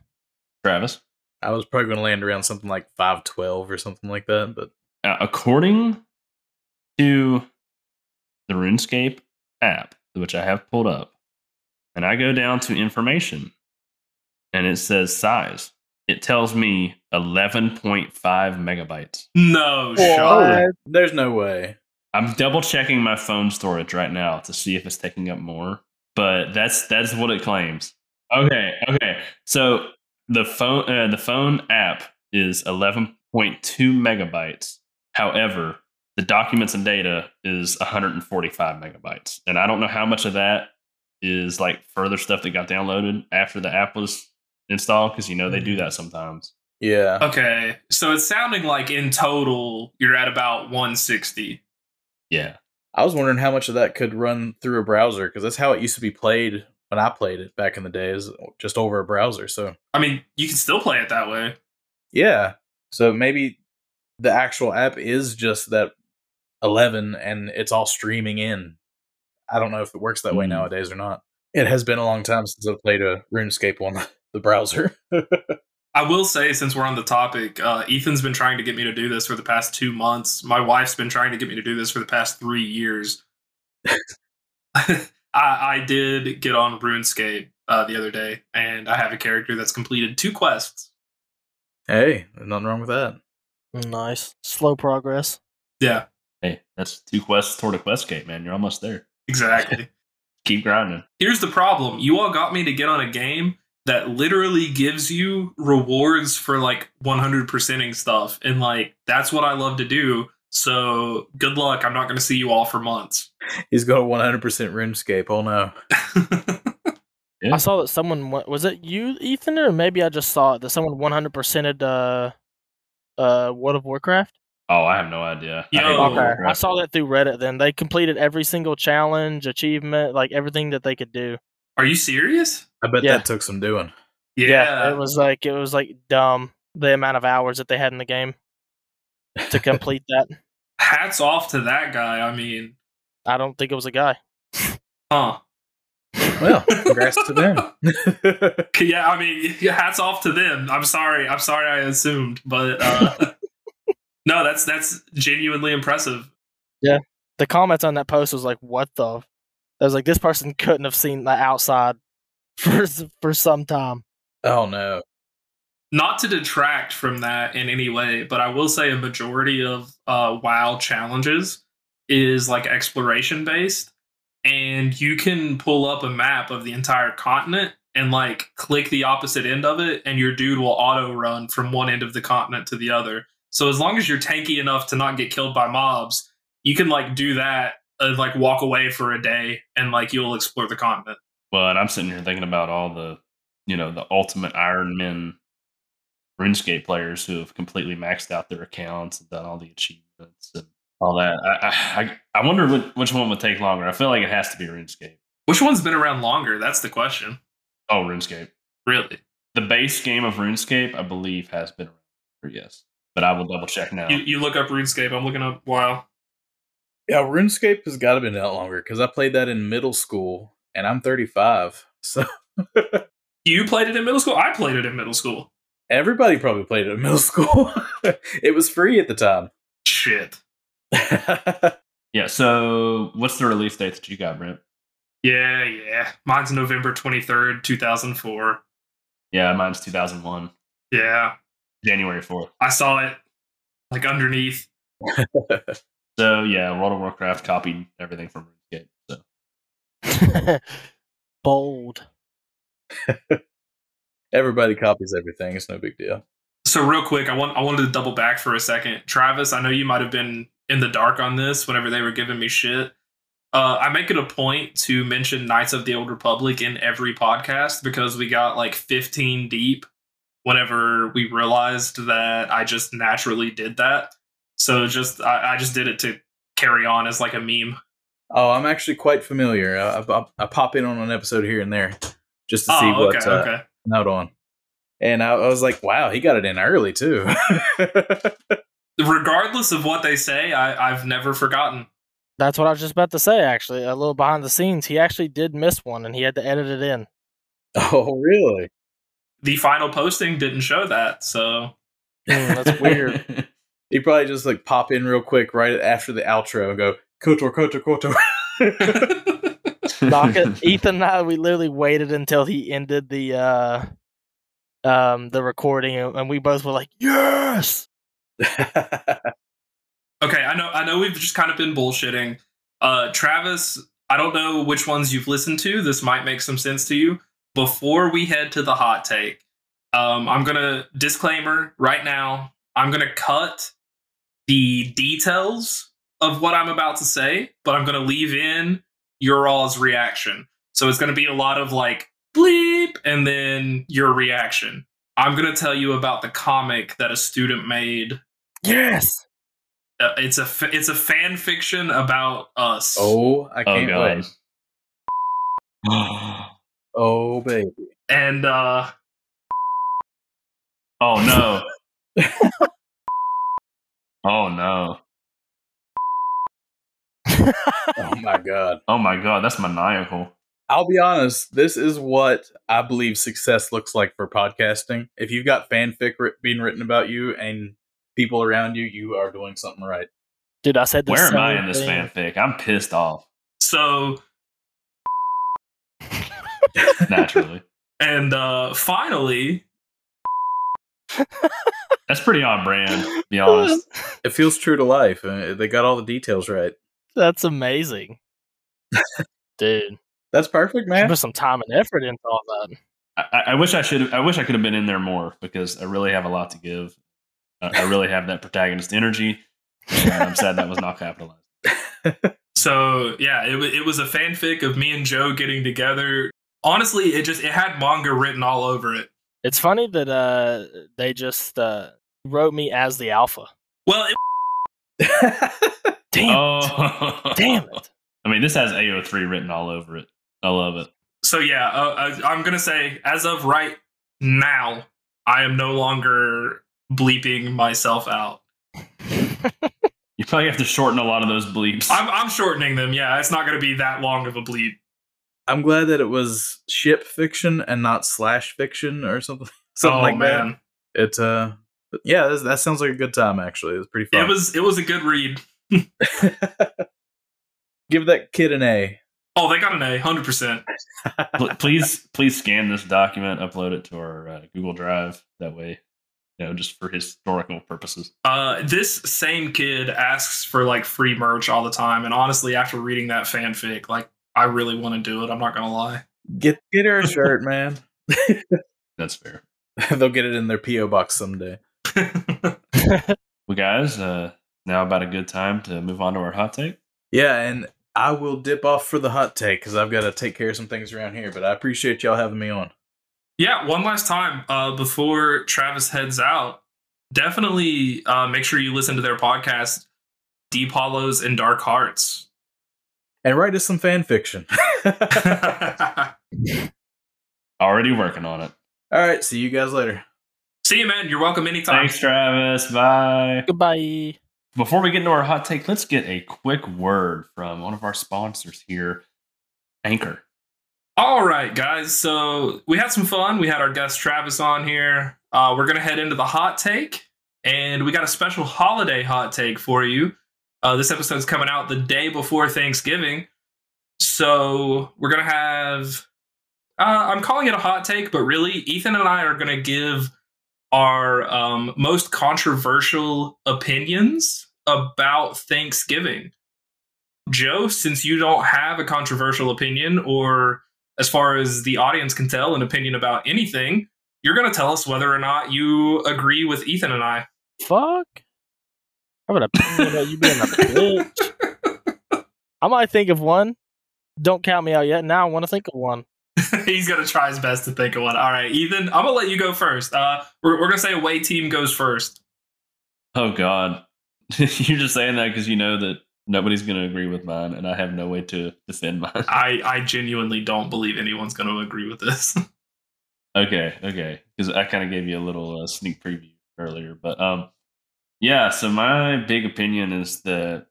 Travis. I was probably going to land around something like five twelve or something like that, but Uh, according to the RuneScape app, which I have pulled up, and I go down to information and it says size. It tells me 11.5 megabytes. No What? shot. There's no way. I'm double checking my phone storage right now to see if it's taking up more, but that's that's what it claims. Okay, okay. So the phone uh, the phone app is 11.2 megabytes. However, the documents and data is 145 megabytes, and I don't know how much of that is like further stuff that got downloaded after the app was installed because you know they do that sometimes. Yeah. Okay, so it's sounding like in total you're at about 160. Yeah, I was wondering how much of that could run through a browser because that's how it used to be played when I played it back in the days, just over a browser. So I mean, you can still play it that way. yeah, so maybe the actual app is just that eleven, and it's all streaming in. I don't know if it works that way Hmm. nowadays or not. It has been a long time since I've played a RuneScape on <laughs> the browser. <laughs> I will say, since we're on the topic, uh, Ethan's been trying to get me to do this for the past two months. My wife's been trying to get me to do this for the past three years. <laughs> I, I did get on RuneScape uh, the other day, and I have a character that's completed two quests. hey, nothing wrong with that. Nice. Slow progress. Yeah, hey, that's two quests toward a quest gate, man. You're almost there. exactly. <laughs> Keep grinding. Here's the problem you all got me to get on a game that literally gives you rewards for like 100%ing stuff. And like, that's what I love to do. So good luck. I'm not going to see you all for months. He's going 100% RuneScape. Oh no. Yeah. <laughs> I saw that someone was it you, Ethan, or maybe I just saw it that someone 100%ed uh, uh, World of Warcraft. Oh, I have no idea. I Yo. hate Oh, Okay, I saw that through Reddit. Then they completed every single challenge, achievement, like everything that they could do. Are you serious? I bet Yeah. that took some doing. Yeah. it was like it was like dumb the amount of hours that they had in the game to <laughs> complete that. Hats off to that guy. I mean, I don't think it was a guy. huh. Well, <laughs> congrats to them. <laughs> Yeah, I mean, hats off to them. I'm sorry. I'm sorry I assumed, but uh, no, that's that's genuinely impressive. Yeah. The comments on that post was like, "What the?" I was like, "This person couldn't have seen the outside <laughs> for for some time." oh no. Not to detract from that in any way, but I will say a majority of uh, WoW challenges is like exploration based, and you can pull up a map of the entire continent and like click the opposite end of it, and your dude will auto run from one end of the continent to the other. So as long as you're tanky enough to not get killed by mobs, you can like do that and like walk away for a day, and like you'll explore the continent. Well, and I'm sitting here thinking about all the, you know, the ultimate Ironmen RuneScape players who have completely maxed out their accounts and done all the achievements and all that. I I, I- wonder which, which one would take longer. I feel like it has to be RuneScape. Which one's been around longer? That's the question. Oh, RuneScape. Really. The base game of RuneScape, I believe, has been around for yes, but I will double check now. You, you look up RuneScape. I'm looking up WoW. Yeah, RuneScape has got to been out longer because I played that in middle school and I'm 35. So <laughs> You played it in middle school. I played it in middle school. everybody probably played it in middle <laughs> school. it was free at the time. Shit. <laughs> yeah. So, what's the release date that you got, Brent? Yeah, yeah. Mine's November 23rd, 2004. Yeah, mine's 2001, Yeah. January 4th. I saw it like underneath. So yeah, World of Warcraft copied everything from RuneScape. So <laughs> Bold. <laughs> everybody copies everything. It's no big deal. So real quick, I want I wanted to double back for a second. Travis, I know you might have been in the dark on this whenever they were giving me shit. Uh, I make it a point to mention Knights of the Old Republic in every podcast because we got like 15 deep whenever we realized that I just naturally did that. So just I, I just did it to carry on as like a meme. Oh, I'm actually quite familiar. I, I, I pop in on an episode here and there just to see Oh, okay, what's uh, okay. out on. And I, I was like, wow, he got it in early too. <laughs> Regardless of what they say, I, I've never forgotten. That's what I was just about to say. Actually, a little behind the scenes, he actually did miss one, and he had to edit it in. oh, really? The final posting didn't show that, so Mm, that's weird. <laughs> He probably just like pop in real quick right after the outro and go, Kotor, Kotor, Kotor. Naka, <laughs> Ethan and I, we literally waited until he ended the uh, um, the recording, and and we both were like, "Yes!" <laughs> Okay, I know I know we've just kind of been bullshitting. Uh Travis, I don't know which ones you've listened to. This might make some sense to you. Before we head to the hot take, um, I'm gonna disclaimer right now. I'm gonna cut the details of what I'm about to say, but I'm gonna leave in your all's reaction. So it's gonna be a lot of like bleep and then your reaction. I'm gonna tell you about the comic that a student made Yes. uh, it's a fa- it's a fan fiction about us. oh, I Oh can't god. wait. <gasps> Oh, baby. and uh, oh no. <laughs> oh no. Oh, my God. Oh my god, that's maniacal. I'll be honest. This is what I believe success looks like for podcasting. If you've got fanfic writ- being written about you and people around you, you are doing something right. Dude, I said the Where am I same in this thing. fanfic? I'm pissed off. so <laughs> Naturally. <laughs> and uh, finally, <laughs> That's pretty on brand, to be <laughs> honest. It feels true to life. They got all the details right. That's amazing, <laughs> dude. That's perfect, man. put some time and effort into all that. I, I- I wish I should. I wish I could have been in there more because I really have a lot to give. I, I really have that protagonist energy, and I'm sad that was not capitalized. <laughs> so yeah, it wa- it was a fanfic of me and Joe getting together. Honestly, it just it had manga written all over it. It's funny that uh, they just uh, wrote me as the alpha. Well, it, <laughs> Damn, Oh, damn it! I mean, this has AO3 written all over it. I love it. so yeah, uh, I, I'm gonna say as of right now, I am no longer bleeping myself out. <laughs> You probably have to shorten a lot of those bleeps. I'm I'm shortening them. Yeah, it's not gonna be that long of a bleep. I'm glad that it was ship fiction and not slash fiction or something. <laughs> Something oh like man, that. It uh, but yeah, that, that sounds like a good time. Actually, it was pretty fun. it was it was a good read. <laughs> Give that kid an A. Oh, they got an A, hundred percent. Please, please scan this document, upload it to our uh, Google Drive. That way, you know, just for historical purposes. Uh, this same kid asks for like free merch all the time, and honestly, after reading that fanfic, like I really want to do it. I'm not gonna lie. Get get her a shirt, man. <laughs> That's fair. <laughs> They'll get it in their PO box someday. <laughs> Well, guys, uh, now about a good time to move on to our hot take. Yeah, and I will dip off for the hot take because I've got to take care of some things around here. But I appreciate y'all having me on. yeah, one last time uh, before Travis heads out, definitely uh, make sure you listen to their podcast, Deep Hollows and Dark Hearts. And write us some fan fiction. <laughs> <laughs> Already working on it. All right, see you guys later. See you, man. You're welcome anytime. Thanks, Travis. Bye. Goodbye. Before we get into our hot take, let's get a quick word from one of our sponsors here, Anchor. All right, guys. So we had some fun. We had our guest Travis on here. Uh, we're gonna head into the hot take, and we got a special holiday hot take for you. Uh, this episode's coming out the day before Thanksgiving, so we're gonna have. Uh, I'm calling it a hot take, but really, Ethan and I are gonna give our um, most controversial opinions about Thanksgiving. Joe, since you don't have a controversial opinion or as far as the audience can tell, an opinion about anything, you're going to tell us whether or not you agree with Ethan and I. Fuck. I have an opinion about you being a bitch. <laughs> I might think of one. Don't count me out yet. Now I want to think of one. <laughs> He's to try his best to think of one. All right, Ethan, I'm going to let you go first. Uh, we're we're going to say away team goes first. Oh God, <laughs> you're just saying that because you know that nobody's going to agree with mine, and I have no way to defend mine. I, I genuinely don't believe anyone's going to agree with this. <laughs> okay, okay, because I kind of gave you a little uh, sneak preview earlier, but um, yeah. So my big opinion is that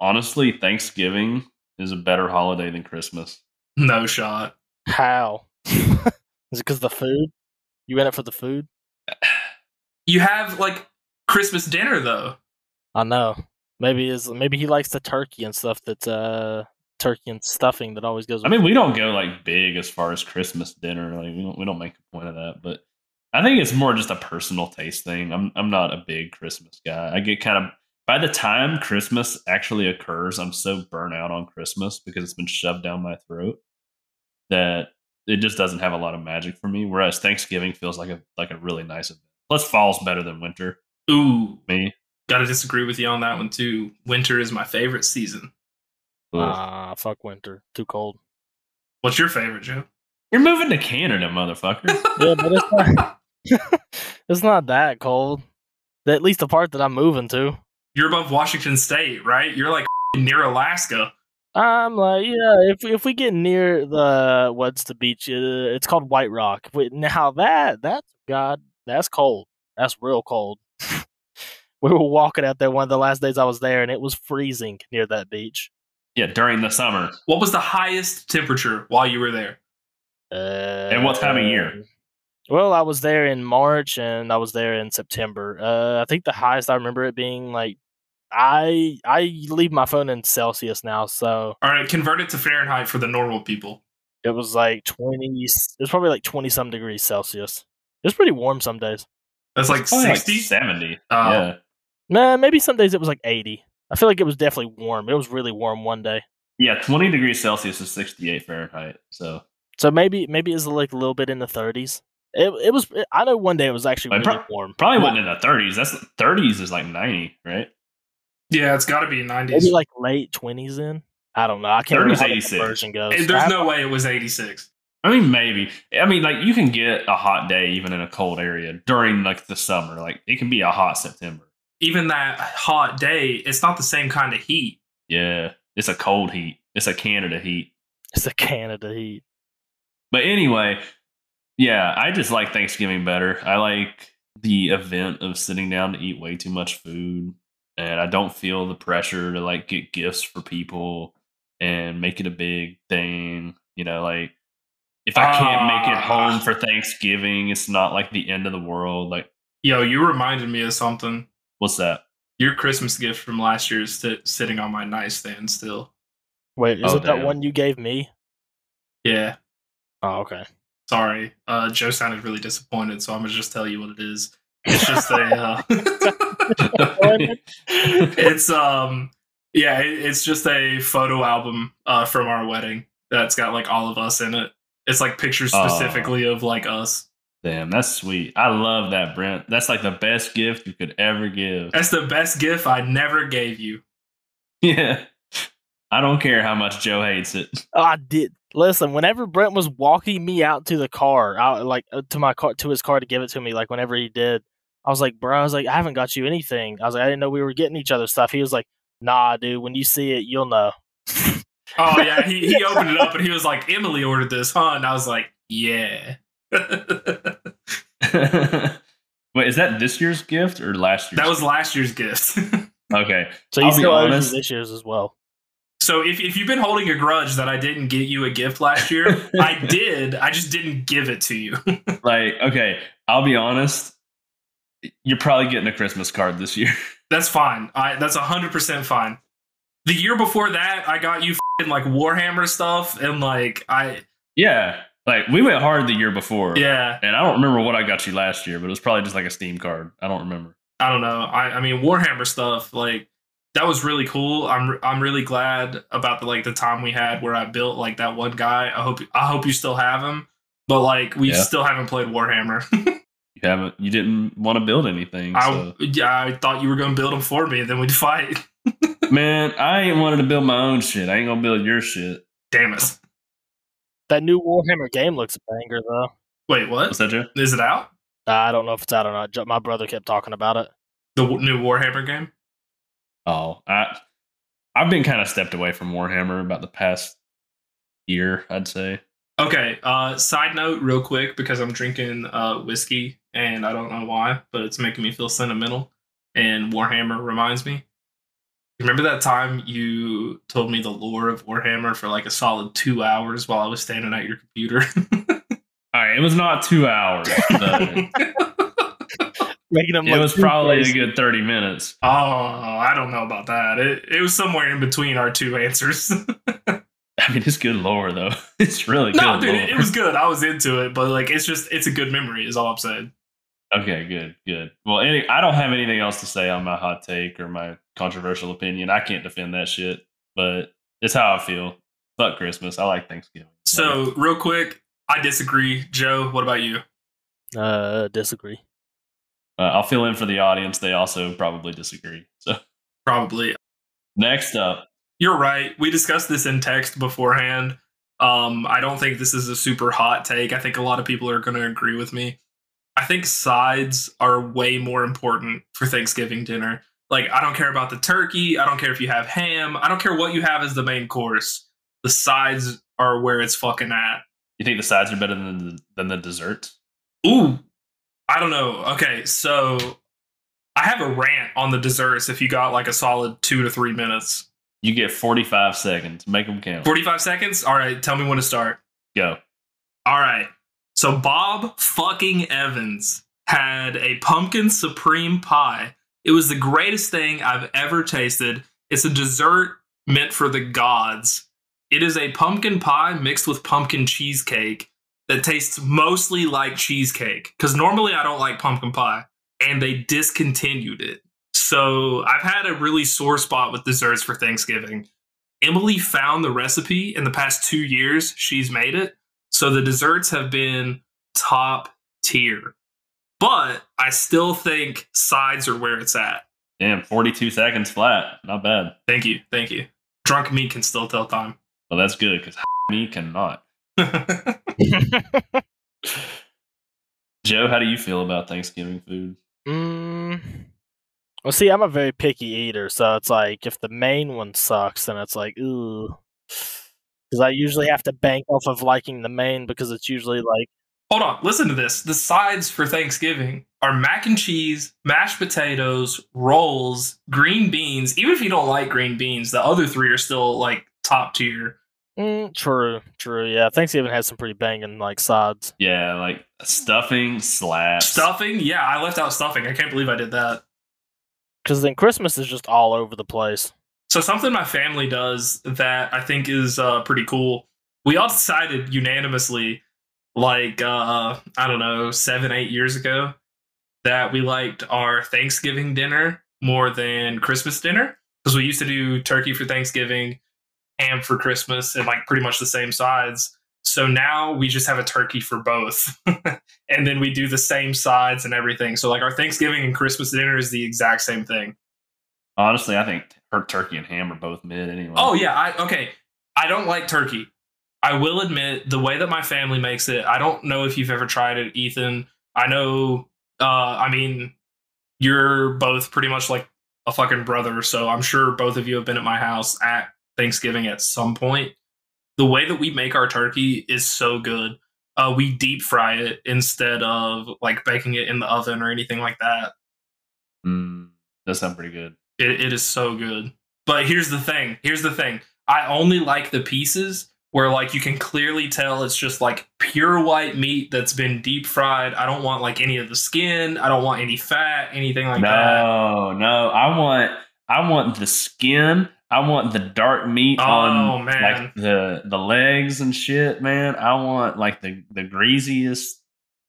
honestly, Thanksgiving is a better holiday than Christmas. no shot. How? <laughs> Is it because the food? You in it for the food? You have like Christmas dinner though. I know. Maybe is maybe he likes the turkey and stuff that's uh turkey and stuffing that always goes. I mean, we don't go like big as far as Christmas dinner. Like we don't we don't make a point of that, but I think it's more just a personal taste thing. I'm I'm not a big Christmas guy. I get kind of by the time Christmas actually occurs, I'm so burnt out on Christmas because it's been shoved down my throat that it just doesn't have a lot of magic for me. Whereas Thanksgiving feels like a like a really nice event. Plus, fall's better than winter. Ooh, Me, gotta disagree with you on that one too. Winter is my favorite season. Ugh. Ah, fuck winter, too cold. What's your favorite, Joe? you're moving to Canada, motherfucker. <laughs> Yeah, but it's not. <laughs> it's not that cold. At least the part that I'm moving to. You're above Washington State, right? You're like <laughs> near Alaska. I'm like, yeah, if if we get near the what's the beach? Uh, it's called White Rock. Wait, now that that's God, that's cold. That's real cold. <laughs> we were walking out there one of the last days I was there, and it was freezing near that beach. yeah, during the summer. What was the highest temperature while you were there? Uh, And what time of year? Well, I was there in March, and I was there in September. Uh, I think the highest I remember it being like, I I leave my phone in Celsius now, so All right, convert it to Fahrenheit for the normal people. it was like twenty. It was probably like twenty some degrees Celsius. It was pretty warm some days. That's like Probably like 60. 70. Oh. yeah. Nah, maybe some days it was like eighty. I feel like it was definitely warm. It was really warm one day. Yeah, 20 degrees Celsius is 68 Fahrenheit. So So maybe maybe it's like a little bit in the thirties. It it was. I know one day it was actually Like, really pro- warm. probably Well, wasn't in the 30s. That's 30s is like 90, right? Yeah, it's got to be 90s. Maybe like late twenties. In I don't know. I can't 30s, remember how the 86. conversion goes. Hey, There's have- no way it was 86. I mean, maybe. I mean, like you can get a hot day even in a cold area during like the summer. Like it can be a hot September. Even that hot day, it's not the same kind of heat. Yeah, it's a cold heat. It's a Canada heat. It's a Canada heat. But anyway, yeah, I just like Thanksgiving better. I like the event of sitting down to eat way too much food, and I don't feel the pressure to like get gifts for people and make it a big thing. You know, like if I can't make it Ah. home for Thanksgiving, it's not like the end of the world. Like, Yo, you reminded me of something. what's that? Your Christmas gift from last year is sit- sitting on my nightstand still. Wait, is Oh, it that one you gave me? Yeah, Oh, okay. sorry. Uh, Joe sounded really disappointed, so I'm gonna just tell you what it is. <laughs> It's just a. Uh, <laughs> <laughs> it's um, yeah, it, it's just a photo album uh from our wedding that's got like all of us in it. It's like pictures Aw. specifically of like us. Damn, that's sweet. I love that, Brent. That's like the best gift you could ever give. That's the best gift I never gave you. Yeah. I don't care how much Joe hates it. Oh, I did. Listen, whenever Brent was walking me out to the car, out like uh, to my car to his car to give it to me, like whenever he did, I was like, bro, I was like, I haven't got you anything. I was like, I didn't know we were getting each other stuff. He was like, Nah, dude, when you see it, you'll know. Oh yeah, he, he <laughs> opened it up and he was like, Emily ordered this, huh? And I was like, Yeah. <laughs> Wait, is that this year's gift or last year's? That was last year's gift. <laughs> okay. So you I'll be still owe honest. this year's as well. so if, if you've been holding a grudge that I didn't get you a gift last year, I did. I just didn't give it to you. Like, okay, I'll be honest. You're probably getting a Christmas card this year. <laughs> that's fine. I that's hundred percent fine. The year before that, I got you fing like Warhammer stuff and like I yeah, like we went hard the year before. yeah and I don't remember what I got you last year, but it was probably just like a Steam card. I don't remember. I don't know. I, I mean Warhammer stuff like that was really cool. I'm I'm really glad about the like the time we had where I built like that one guy. I hope I hope you still have him, but like we Yeah. still haven't played Warhammer. <laughs> You haven't. You didn't want to build anything. I So. yeah I thought you were gonna build them for me, and then we'd fight. <laughs> Man, I ain't wanted to build my own shit. I ain't gonna build your shit. Damn it! That new Warhammer game looks a banger though. Wait, what What's that, Joe? is it out? I don't know if it's out or not. My brother kept talking about it. The w- new Warhammer game? Oh, I I've been kind of stepped away from Warhammer about the past year, I'd say. Okay. Uh, side note, real quick, because I'm drinking uh, whiskey and I don't know why, but it's making me feel sentimental. And Warhammer reminds me. Remember that time you told me the lore of Warhammer for like a solid two hours while I was standing at your computer? <laughs> All right, it was not two hours. but <laughs> Making him it was too probably a good thirty minutes. oh, I don't know about that. It, it was somewhere in between our two answers. <laughs> I mean, it's good lore though. It's really No, good dude, lore. it was good. I was into it, but like, it's just it's a good memory. Is all I'm saying. Okay, good, good. Well, any, I don't have anything else to say on my hot take or my controversial opinion. I can't defend that shit, but it's how I feel. Fuck Christmas. I like Thanksgiving. So, real quick, I disagree. Joe, what about you? Uh, disagree. uh, I'll fill in for the audience. They also probably disagree. So Probably. next up, You're right. We discussed this in text beforehand. Um, I don't think this is a super hot take. I think a lot of people are going to agree with me. I think sides are way more important for Thanksgiving dinner. Like, I don't care about the turkey. I don't care if you have ham. I don't care what you have as the main course. The sides are where it's fucking at. you think the sides are better than the, than the desserts? Ooh, I don't know. Okay, so I have a rant on the desserts if you got like a solid two to three minutes. You get 45 seconds. Make them count. 45 seconds? All right, tell me when to start. Go. All right. So Bob fucking Evans had a pumpkin supreme pie. It was the greatest thing I've ever tasted. It's a dessert meant for the gods. It is a pumpkin pie mixed with pumpkin cheesecake that tastes mostly like cheesecake. Because normally I don't like pumpkin pie, and they discontinued it. So I've had a really sore spot with desserts for Thanksgiving. Emily found the recipe in the past two years. She's made it. So the desserts have been top tier. But I still think sides are where it's at. Damn, 42 seconds flat. Not bad. Thank you. Thank you. Drunk me can still tell time. Well, that's good because <laughs> me cannot. <laughs> Joe, how do you feel about Thanksgiving food? Mm. Well, see, I'm a very picky eater, so it's like if the main one sucks, then it's like ooh, because I usually have to bank off of liking the main because it's usually like Hold on. Listen to this. The sides for Thanksgiving are mac and cheese, mashed potatoes, rolls, green beans. Even if you don't like green beans, the other three are still like top tier. mm, true, true. Yeah, Thanksgiving has some pretty banging like sides. Yeah, like stuffing slaps. Stuffing? Yeah, I left out stuffing. I can't believe I did that. Because then Christmas is just all over the place. So something my family does that I think is uh, pretty cool. We all decided unanimously, like uh, I don't know, seven eight years ago, that we liked our Thanksgiving dinner more than Christmas dinner because we used to do turkey for Thanksgiving, ham for Christmas, and like pretty much the same sides. So now we just have a turkey for both, <laughs> and then we do the same sides and everything. So like our Thanksgiving and Christmas dinner is the exact same thing. Honestly, I think her turkey and ham are both mid anyway. Oh yeah, I okay. I don't like turkey. I will admit the way that my family makes it. I don't know if you've ever tried it, Ethan. I know. Uh, I mean, you're both pretty much like a fucking brother, so I'm sure both of you have been at my house at Thanksgiving at some point. The way that we make our turkey is so good. Uh, we deep fry it instead of like baking it in the oven or anything like that. Mm, that sounds pretty good. It, it is so good. But here's the thing. Here's the thing. I only like the pieces where like you can clearly tell it's just like pure white meat that's been deep fried. I don't want like any of the skin. I don't want any fat, anything like that. no, no. I want I want the skin. I want the dark meat Oh, on man. like the the legs and shit, man. I want like the the greasiest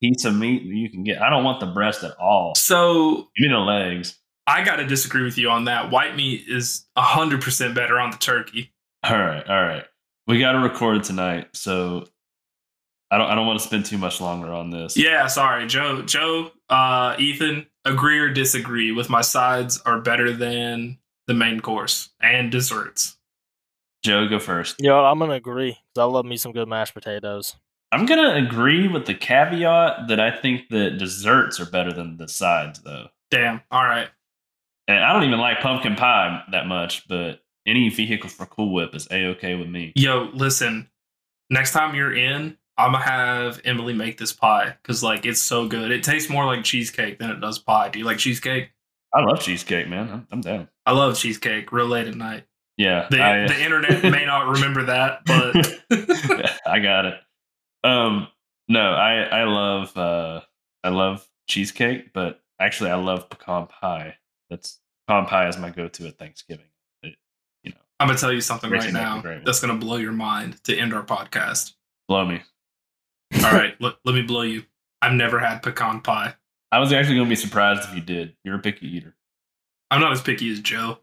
piece of meat that you can get. I don't want the breast at all. So Give me the legs. I got to disagree with you on that. White meat is 100% better on the turkey. All right, all right. We got to record tonight, so I don't I don't want to spend too much longer on this. Yeah, sorry, Joe. Joe, uh, Ethan, agree or disagree with my sides are better than the main course and desserts. Joe, go first. Yo, I'm gonna agree 'cause I love me some good mashed potatoes. I'm gonna agree with the caveat that I think that desserts are better than the sides, though. Damn. All right. And I don't even like pumpkin pie that much, but any vehicle for Cool Whip is a okay with me. Yo, listen. Next time you're in, I'm gonna have Emily make this pie because like it's so good. It tastes more like cheesecake than it does pie. Do you like cheesecake? I love cheesecake, man. I'm, I'm down. I love cheesecake. Real late at night. Yeah, The I, the <laughs> internet may not remember that, but <laughs> I got it. Um, no, I I love uh I love cheesecake, but actually I love pecan pie. That's pecan pie is my go-to at Thanksgiving. It, you know, I'm gonna tell you something right now that's gonna blow your mind to end our podcast. Blow me. All right, <laughs> let, let me blow you. I've never had pecan pie. I was actually going to be surprised if you did. You're a picky eater. I'm not as picky as Joe.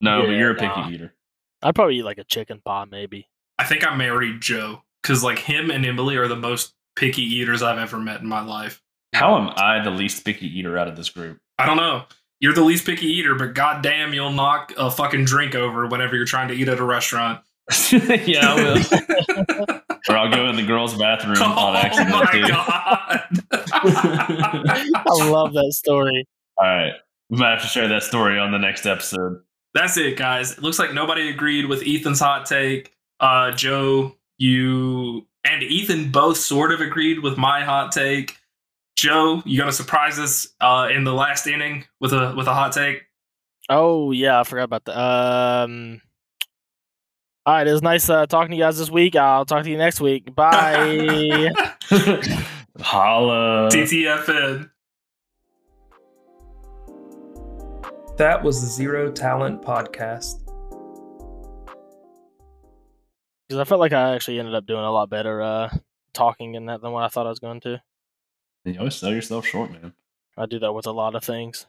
No, but you're a picky nah. eater. I'd probably eat like a chicken pie, maybe. I think I married Joe because like him and Emily are the most picky eaters I've ever met in my life. How am I the least picky eater out of this group? I don't know. You're the least picky eater, but goddamn, you'll knock a fucking drink over whenever you're trying to eat at a restaurant. <laughs> yeah, I will. <laughs> or I'll go in the girls' bathroom on oh accident. my too. god! <laughs> I love that story. All right. We might have to share that story on the next episode. That's it, guys. It looks like nobody agreed with Ethan's hot take. Uh, Joe, you and Ethan both sort of agreed with my hot take. Joe, you gonna surprise us uh, in the last inning with a with a hot take? Oh yeah, I forgot about that. Um, all right, it was nice uh, talking to you guys this week. I'll talk to you next week. Bye. <laughs> Holla. TTFN. That was the Zero Talent Podcast. Because I felt like I actually ended up doing a lot better uh, talking in that than what I thought I was going to. You always sell yourself short, man. I do that with a lot of things.